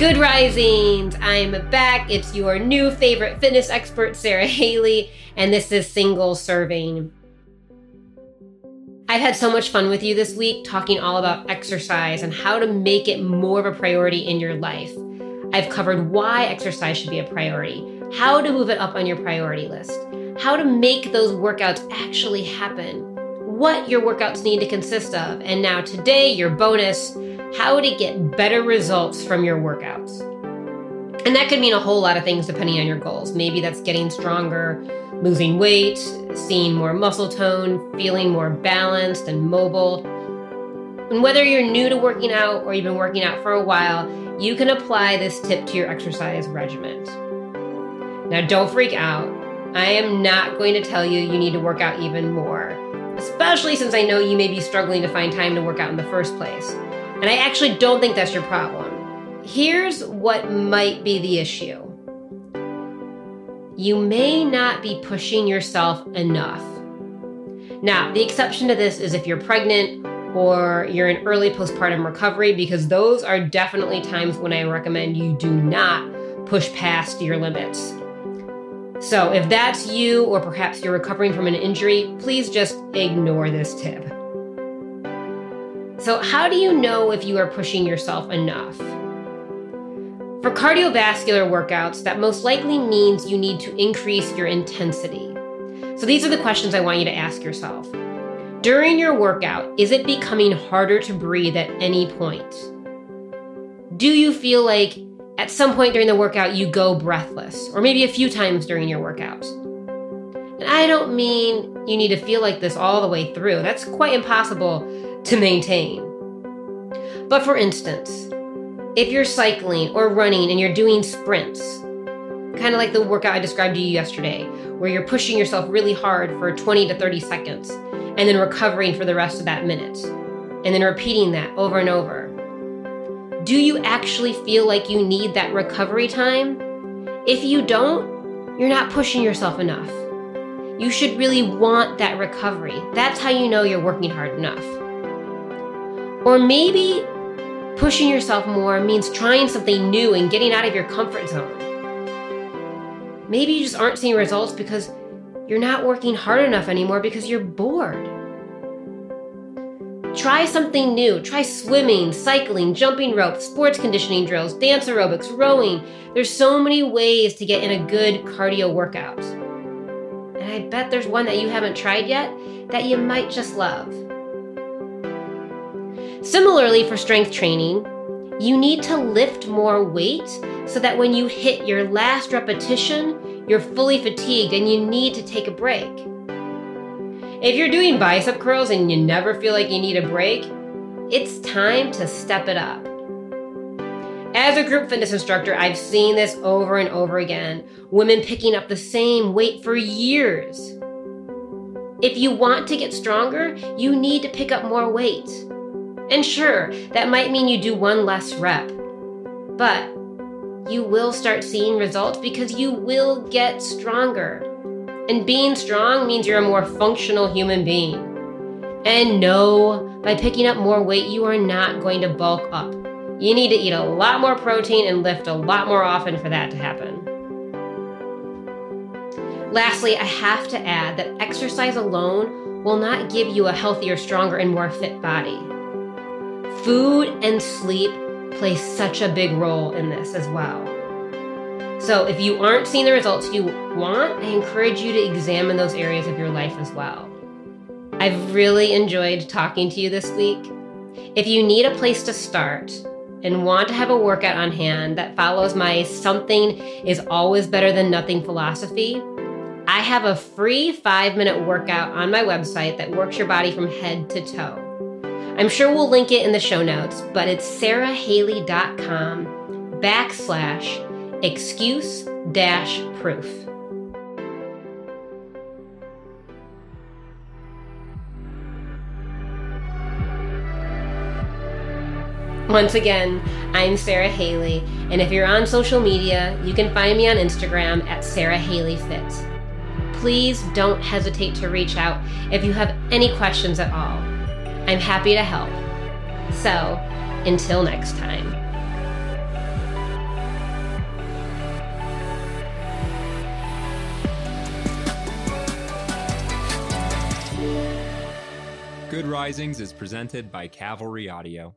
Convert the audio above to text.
Good risings! I'm back. It's your new favorite fitness expert, Sara Haley, and this is single serving. I've had so much fun with you this week talking all about exercise and how to make it more of a priority in your life. I've covered why exercise should be a priority, how to move it up on your priority list, how to make those workouts actually happen, what your workouts need to consist of, and now today, your bonus how to get better results from your workouts. And that could mean a whole lot of things depending on your goals. Maybe that's getting stronger, losing weight, seeing more muscle tone, feeling more balanced and mobile. And whether you're new to working out or you've been working out for a while, you can apply this tip to your exercise regimen. Now, don't freak out. I am not going to tell you you need to work out even more, especially since I know you may be struggling to find time to work out in the first place. And I actually don't think that's your problem. Here's what might be the issue you may not be pushing yourself enough. Now, the exception to this is if you're pregnant or you're in early postpartum recovery, because those are definitely times when I recommend you do not push past your limits. So, if that's you, or perhaps you're recovering from an injury, please just ignore this tip. So, how do you know if you are pushing yourself enough? For cardiovascular workouts, that most likely means you need to increase your intensity. So, these are the questions I want you to ask yourself. During your workout, is it becoming harder to breathe at any point? Do you feel like at some point during the workout you go breathless, or maybe a few times during your workout? And I don't mean you need to feel like this all the way through. That's quite impossible to maintain. But for instance, if you're cycling or running and you're doing sprints, kind of like the workout I described to you yesterday, where you're pushing yourself really hard for 20 to 30 seconds and then recovering for the rest of that minute, and then repeating that over and over. Do you actually feel like you need that recovery time? If you don't, you're not pushing yourself enough. You should really want that recovery. That's how you know you're working hard enough. Or maybe pushing yourself more means trying something new and getting out of your comfort zone. Maybe you just aren't seeing results because you're not working hard enough anymore because you're bored. Try something new. Try swimming, cycling, jumping rope, sports conditioning drills, dance aerobics, rowing. There's so many ways to get in a good cardio workout. And I bet there's one that you haven't tried yet that you might just love. Similarly, for strength training, you need to lift more weight so that when you hit your last repetition, you're fully fatigued and you need to take a break. If you're doing bicep curls and you never feel like you need a break, it's time to step it up. As a group fitness instructor, I've seen this over and over again women picking up the same weight for years. If you want to get stronger, you need to pick up more weight. And sure, that might mean you do one less rep, but you will start seeing results because you will get stronger. And being strong means you're a more functional human being. And no, by picking up more weight, you are not going to bulk up. You need to eat a lot more protein and lift a lot more often for that to happen. Lastly, I have to add that exercise alone will not give you a healthier, stronger, and more fit body. Food and sleep play such a big role in this as well. So, if you aren't seeing the results you want, I encourage you to examine those areas of your life as well. I've really enjoyed talking to you this week. If you need a place to start and want to have a workout on hand that follows my something is always better than nothing philosophy, I have a free five minute workout on my website that works your body from head to toe. I'm sure we'll link it in the show notes, but it's sarahaley.com backslash excuse dash proof. Once again, I'm Sara Haley, and if you're on social media, you can find me on Instagram at Sara Haley Fit. Please don't hesitate to reach out if you have any questions at all. I'm happy to help. So, until next time. Good Risings is presented by Cavalry Audio.